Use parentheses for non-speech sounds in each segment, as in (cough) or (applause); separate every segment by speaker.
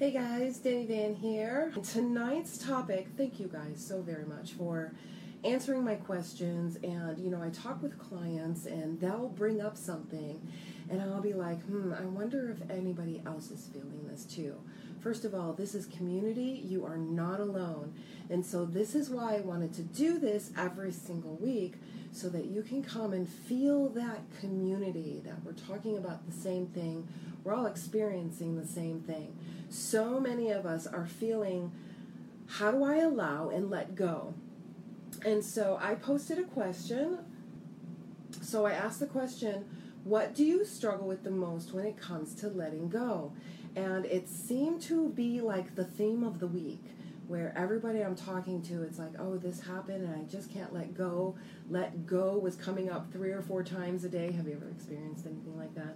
Speaker 1: Hey guys, Danny Van here. Tonight's topic, thank you guys so very much for answering my questions. And, you know, I talk with clients and they'll bring up something and I'll be like, hmm, I wonder if anybody else is feeling this too. First of all, this is community. You are not alone. And so, this is why I wanted to do this every single week so that you can come and feel that community that we're talking about the same thing. We're all experiencing the same thing. So many of us are feeling, how do I allow and let go? And so I posted a question. So I asked the question, what do you struggle with the most when it comes to letting go? And it seemed to be like the theme of the week where everybody I'm talking to, it's like, oh, this happened and I just can't let go. Let go was coming up three or four times a day. Have you ever experienced anything like that?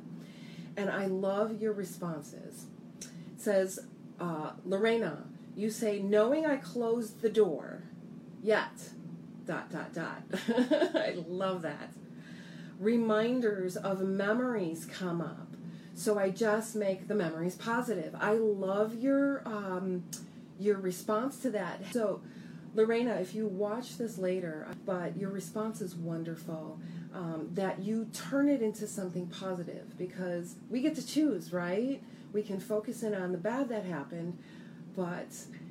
Speaker 1: And I love your responses. It says, uh, Lorena, you say, knowing I closed the door, yet, dot, dot, dot. (laughs) I love that. Reminders of memories come up. So I just make the memories positive. I love your um, your response to that. So, Lorena, if you watch this later, but your response is wonderful. Um, that you turn it into something positive because we get to choose, right? We can focus in on the bad that happened, but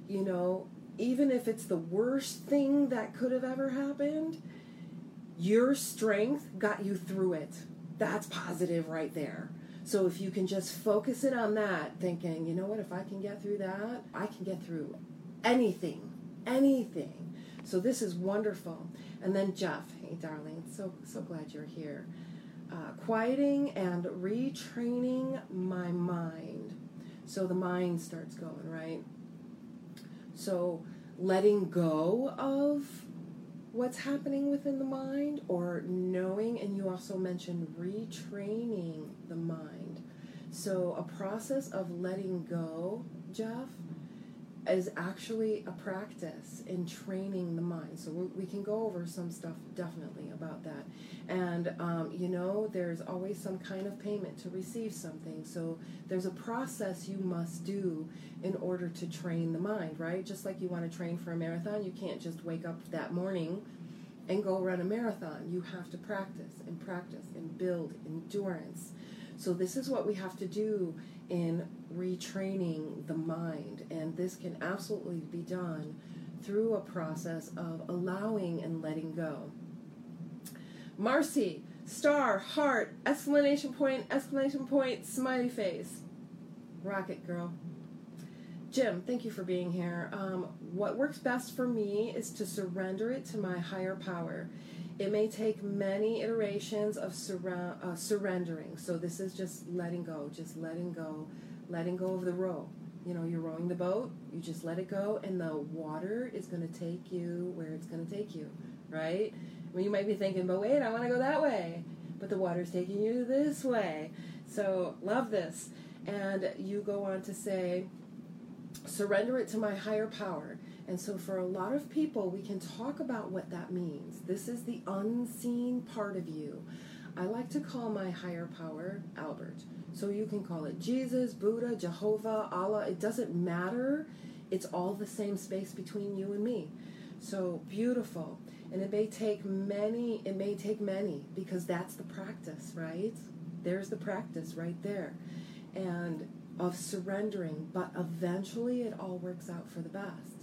Speaker 1: you know, even if it's the worst thing that could have ever happened, your strength got you through it. That's positive right there. So if you can just focus in on that, thinking, you know what, if I can get through that, I can get through anything, anything. So this is wonderful. And then Jeff, hey darling, so so glad you're here. Uh, quieting and retraining my mind. So the mind starts going, right? So letting go of what's happening within the mind or knowing, and you also mentioned retraining the mind. So a process of letting go, Jeff, is actually a practice in training the mind. So we can go over some stuff definitely about that. And, um, you know, there's always some kind of payment to receive something. So there's a process you must do in order to train the mind, right? Just like you want to train for a marathon, you can't just wake up that morning and go run a marathon. You have to practice and practice and build endurance. So this is what we have to do in retraining the mind. And this can absolutely be done through a process of allowing and letting go. Marcy, star, heart, exclamation point, exclamation point, smiley face. Rocket girl. Jim, thank you for being here. Um, what works best for me is to surrender it to my higher power. It may take many iterations of surra- uh, surrendering. So this is just letting go, just letting go, letting go of the row. You know, you're rowing the boat, you just let it go, and the water is going to take you where it's going to take you, right? Well, you might be thinking, but wait, I want to go that way. But the water's taking you this way. So, love this. And you go on to say, surrender it to my higher power. And so, for a lot of people, we can talk about what that means. This is the unseen part of you. I like to call my higher power Albert. So, you can call it Jesus, Buddha, Jehovah, Allah. It doesn't matter. It's all the same space between you and me. So, beautiful. And it may take many, it may take many because that's the practice, right? There's the practice right there. And of surrendering, but eventually it all works out for the best.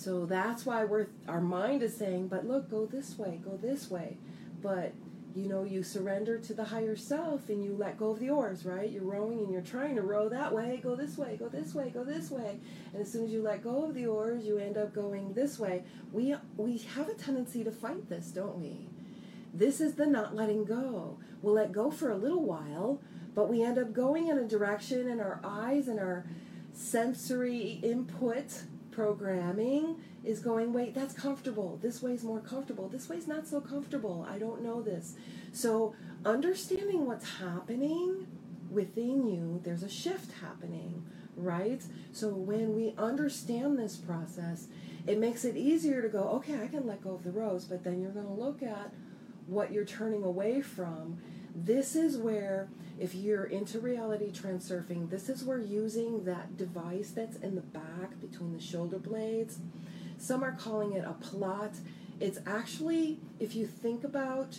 Speaker 1: So that's why we're our mind is saying, but look, go this way, go this way. But you know, you surrender to the higher self and you let go of the oars, right? You're rowing and you're trying to row that way, go this way, go this way, go this way. And as soon as you let go of the oars, you end up going this way. We we have a tendency to fight this, don't we? This is the not letting go. We'll let go for a little while, but we end up going in a direction and our eyes and our sensory input programming is going, wait, that's comfortable. This way's more comfortable. This way's not so comfortable. I don't know this. So, understanding what's happening within you, there's a shift happening, right? So, when we understand this process, it makes it easier to go, okay, I can let go of the rose, but then you're going to look at what you're turning away from this is where if you're into reality transurfing, this is where using that device that's in the back between the shoulder blades, some are calling it a plot. It's actually, if you think about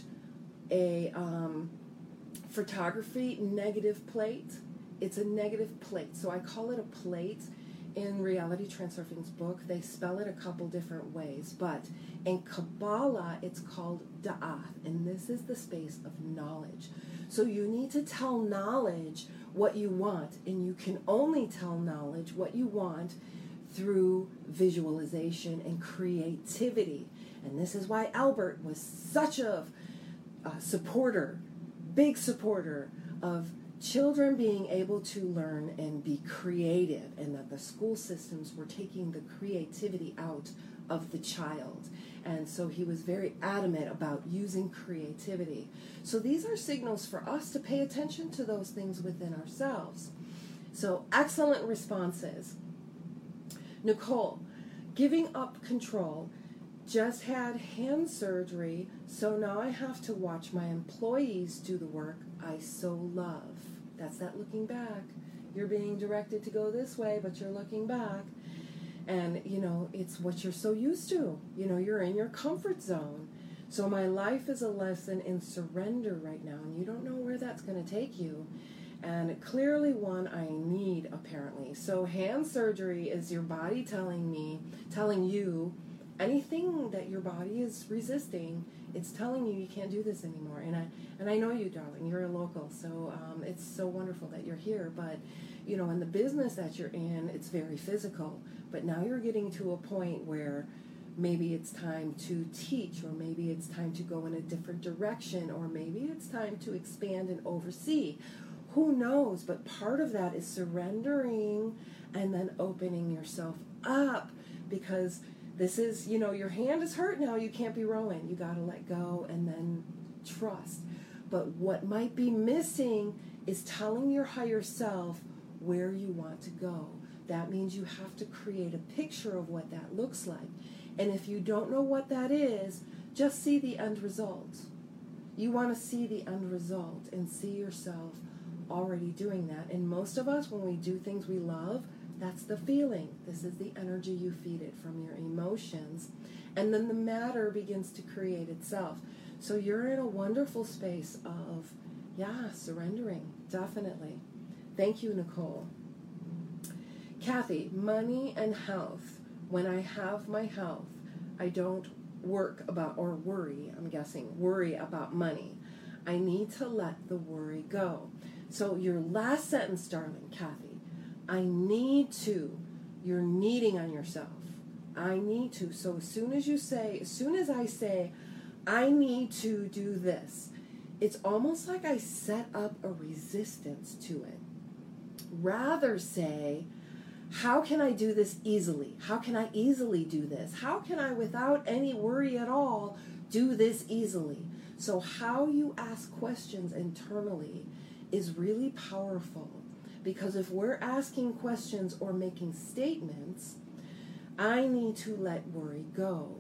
Speaker 1: a um, photography negative plate, it's a negative plate. So I call it a plate. In Reality Transurfing's book, they spell it a couple different ways, but Mm-hmm. in Kabbalah, it's called Da'ath, and this is the space of knowledge. So you need to tell knowledge what you want, and you can only tell knowledge what you want through visualization and creativity. And this is why Albert was such a, a supporter, big supporter of children being able to learn and be creative, and that the school systems were taking the creativity out of the child. And so he was very adamant about using creativity. So these are signals for us to pay attention to those things within ourselves. So, excellent responses. Nicole, giving up control. Just had hand surgery, so now I have to watch my employees do the work I so love. That's that looking back. You're being directed to go this way, but you're looking back. And, you know, it's what you're so used to. You know, you're in your comfort zone. So my life is a lesson in surrender right now, and you don't know where that's going to take you and clearly one I need apparently. So hand surgery is your body telling me, telling you anything that your body is resisting. It's telling you you can't do this anymore. And I and I know you, darling. You're a local, so um, it's so wonderful that you're here. But you know, in the business that you're in, it's very physical. But now you're getting to a point where maybe it's time to teach, or maybe it's time to go in a different direction, or maybe it's time to expand and oversee, who knows? But part of that is surrendering and then opening yourself up because this is, you know, your hand is hurt now. You can't be rowing. You got to let go and then trust. But what might be missing is telling your higher self where you want to go. That means you have to create a picture of what that looks like. And if you don't know what that is, just see the end result. You want to see the end result and see yourself already doing that. And most of us, when we do things we love, that's the feeling. This is the energy you feed it from your emotions. And then the matter begins to create itself. So you're in a wonderful space of, yeah, surrendering, definitely. Thank you, Nicole. Kathy, money and health. When I have my health, I don't work about or worry, I'm guessing, worry about money. I need to let the worry go. So, your last sentence, darling, Kathy, I need to, you're needing on yourself. I need to. So, as soon as you say, as soon as I say, I need to do this, it's almost like I set up a resistance to it. Rather say, how can I do this easily? How can I easily do this? How can I, without any worry at all, do this easily? So, how you ask questions internally is really powerful because if we're asking questions or making statements, I need to let worry go.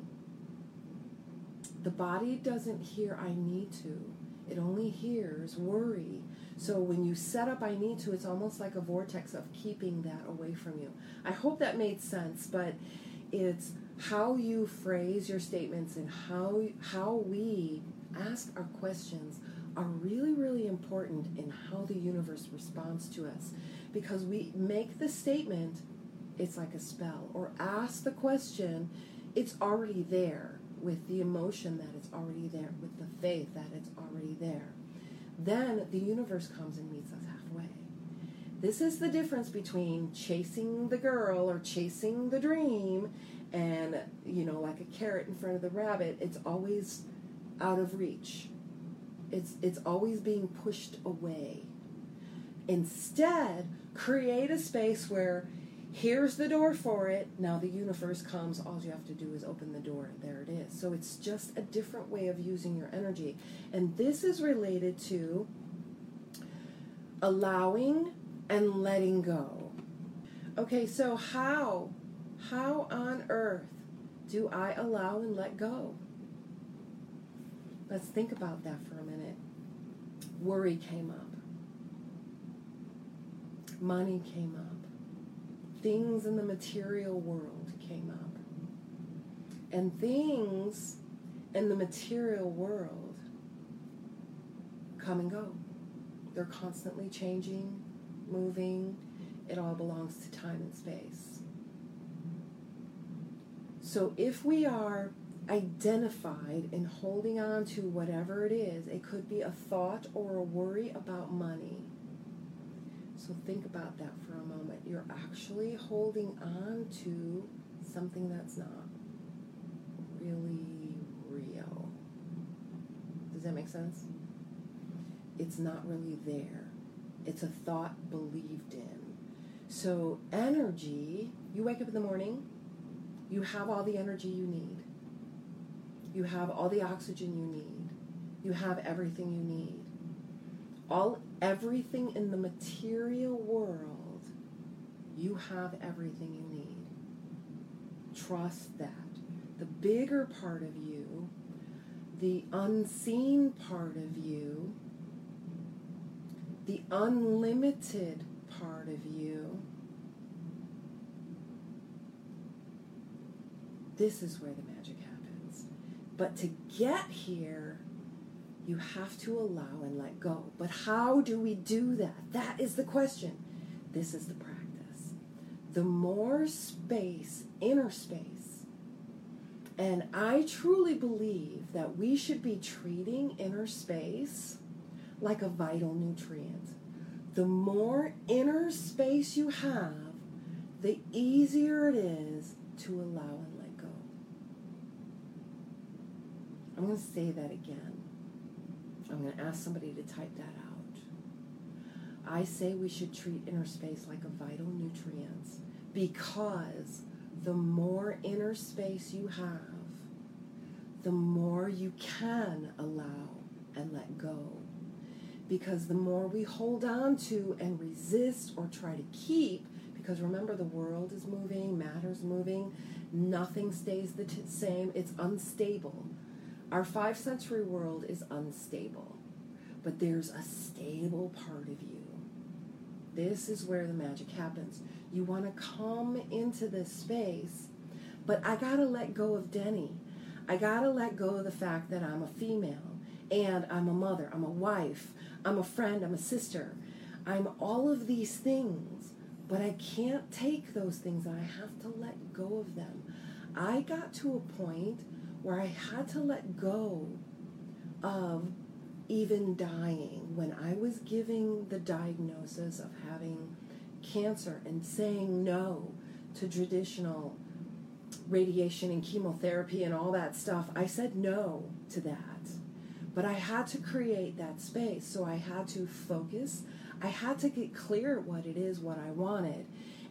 Speaker 1: The body doesn't hear I need to, it only hears worry. So when you set up I need to, it's almost like a vortex of keeping that away from you. I hope that made sense, but it's how you phrase your statements and how how we ask our questions are really, really important in how the universe responds to us. Because we make the statement, it's like a spell, or ask the question, it's already there with the emotion that it's already there, with the faith that it's already there. Then the universe comes and meets us halfway. This is the difference between chasing the girl or chasing the dream and, you know, like a carrot in front of the rabbit, it's always out of reach it's it's always being pushed away. Instead, create a space where here's the door for it. Now the universe comes. All you have to do is open the door, and there it is. So it's just a different way of using your energy. And this is related to allowing and letting go. Okay, so how, how on earth do I allow and let go? Let's think about that for a minute. Worry came up. Money came up. Things in the material world came up. And things in the material world come and go. They're constantly changing, moving. It all belongs to time and space. So if we are identified in holding on to whatever it is, it could be a thought or a worry about money. So think about that for a moment. You're actually holding on to something that's not really real. Does that make sense? It's not really there. It's a thought believed in. So, energy, you wake up in the morning, you have all the energy you need. You have all the oxygen you need. You have everything you need. All everything in the material world, you have everything you need. Trust that. The bigger part of you, the unseen part of you, the unlimited part of you, this is where the. But to get here, you have to allow and let go. But how do we do that? That is the question. This is the practice. The more space, inner space, and I truly believe that we should be treating inner space like a vital nutrient. The more inner space you have, the easier it is to allow and let go. I'm going to say that again. I'm going to ask somebody to type that out. I say we should treat inner space like a vital nutrient because the more inner space you have, the more you can allow and let go. Because the more we hold on to and resist or try to keep, because remember the world is moving, matter's moving, nothing stays the t- same, it's unstable. Our five sensory world is unstable, but there's a stable part of you. This is where the magic happens. You want to come into this space, but I got to let go of Denny. I got to let go of the fact that I'm a female and I'm a mother, I'm a wife, I'm a friend, I'm a sister. I'm all of these things, but I can't take those things. I have to let go of them. I got to a point where I had to let go of even dying. When I was giving the diagnosis of having cancer and saying no to traditional radiation and chemotherapy and all that stuff, I said no to that. But I had to create that space. So I had to focus. I had to get clear what it is, what I wanted.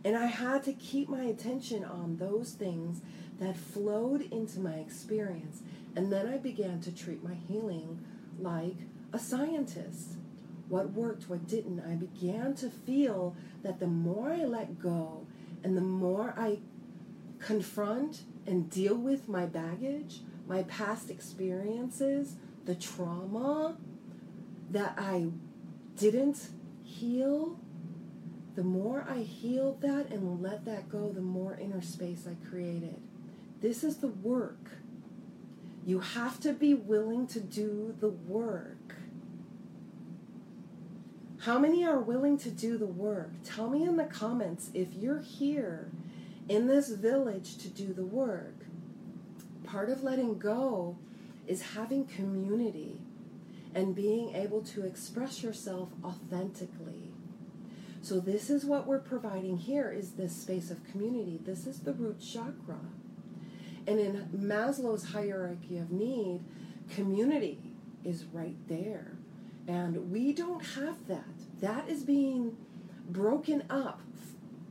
Speaker 1: And I had to keep my attention on those things that flowed into my experience. And then I began to treat my healing like a scientist. What worked, what didn't. I began to feel that the more I let go and the more I confront and deal with my baggage, my past experiences, the trauma that I didn't heal, the more I healed that and let that go, the more inner space I created. This is the work. You have to be willing to do the work. How many are willing to do the work? Tell me in the comments if you're here in this village to do the work. Part of letting go is having community and being able to express yourself authentically. So this is what we're providing here is this space of community. This is the root chakra. And in Maslow's hierarchy of need, community is right there. And we don't have that. That is being broken up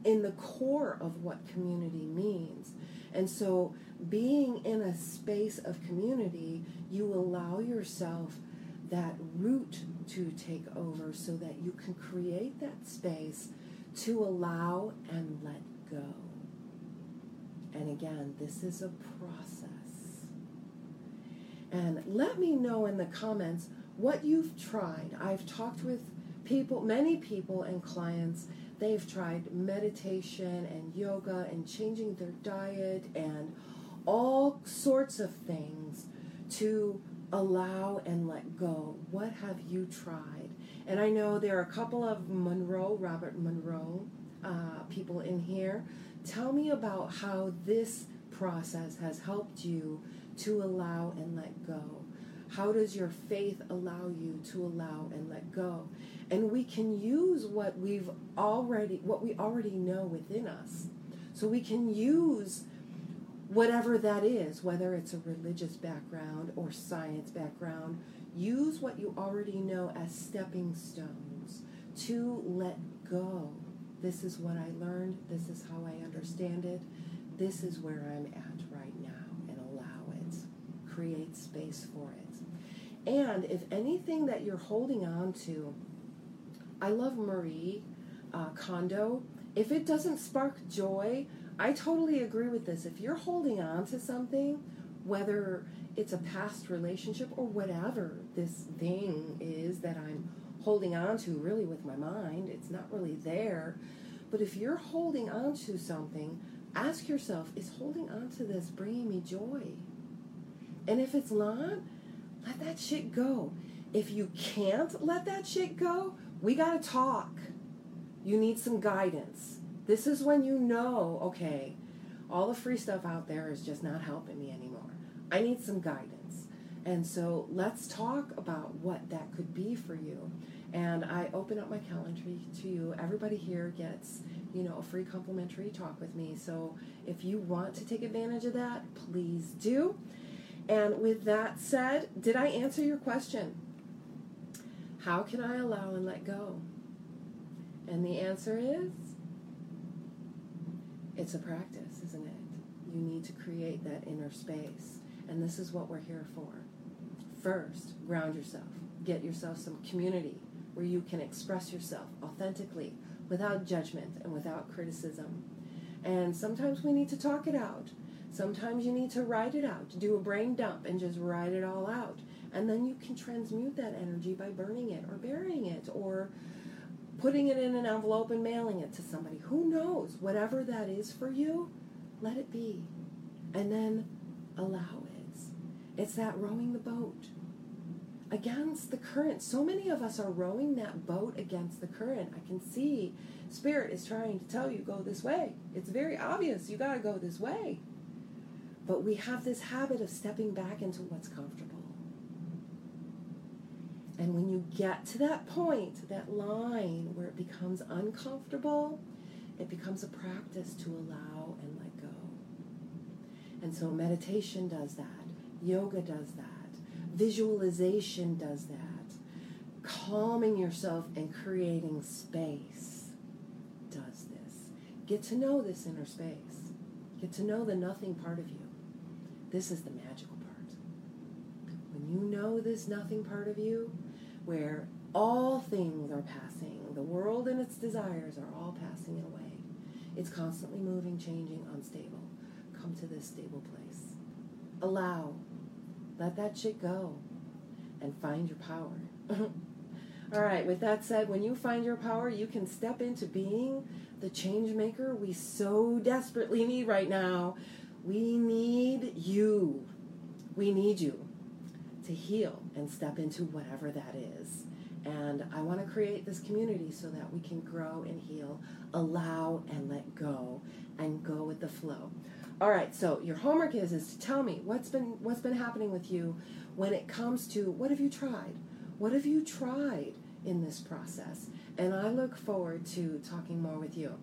Speaker 1: in the core of what community means. And so, being in a space of community, you allow yourself that root to take over so that you can create that space to allow and let go. And again, this is a process. And let me know in the comments what you've tried. I've talked with people, many people and clients. They've tried meditation and yoga and changing their diet and all sorts of things to allow and let go. What have you tried? And I know there are a couple of Monroe, Robert Monroe, uh, people in here. Tell me about how this process has helped you to allow and let go. How does your faith allow you to allow and let go? And we can use what we've already what we already know within us. So we can use whatever that is, whether it's a religious background or science background, use what you already know as stepping stones to let go. This is what I learned, this is how I understand it, this is where I'm at right now, and allow it. Create space for it. And if anything that you're holding on to, I love Marie uh, Kondo. If it doesn't spark joy, I totally agree with this. If you're holding on to something, whether it's a past relationship or whatever this thing is that I'm holding on to, really with my mind, it's not really there. But if you're holding on to something, ask yourself is holding on to this bringing me joy? And if it's not, let that shit go. If you can't let that shit go, we got to talk. You need some guidance this is when you know, okay, all the free stuff out there is just not helping me anymore. I need some guidance. And so let's talk about what that could be for you. And I open up my calendar to you. Everybody here gets, you know, a free complimentary talk with me. So if you want to take advantage of that, please do. And with that said, did I answer your question? How can I allow and let go? And the answer is it's a practice, isn't it? You need to create that inner space. And this is what we're here for. First, ground yourself. Get yourself some community where you can express yourself authentically without judgment and without criticism. And sometimes we need to talk it out. Sometimes you need to write it out, do a brain dump and just write it all out. And then you can transmute that energy by burning it or burying it or putting it in an envelope and mailing it to somebody. Who knows? Whatever that is for you, let it be. And then allow it. It's that rowing the boat against the current. So many of us are rowing that boat against the current. I can see Spirit is trying to tell you, go this way. It's very obvious. You got to go this way. But we have this habit of stepping back into what's comfortable. And when you get to that point, that line where it becomes uncomfortable, it becomes a practice to allow and let go. And so meditation does that, yoga does that, visualization does that, calming yourself and creating space does this. Get to know this inner space, get to know the nothing part of you. This is the magical part. When you know this nothing part of you, where all things are passing. The world and its desires are all passing away. It's constantly moving, changing, unstable. Come to this stable place. Allow. Let that shit go. And find your power. (laughs) all right, with that said, when you find your power, you can step into being the change maker we so desperately need right now. We need you. We need you to heal and step into whatever that is. And I want to create this community so that we can grow and heal, allow and let go, and go with the flow. All right, so your homework is is to tell me what's been what's been happening with you when it comes to what have you tried? What have you tried in this process? And I look forward to talking more with you.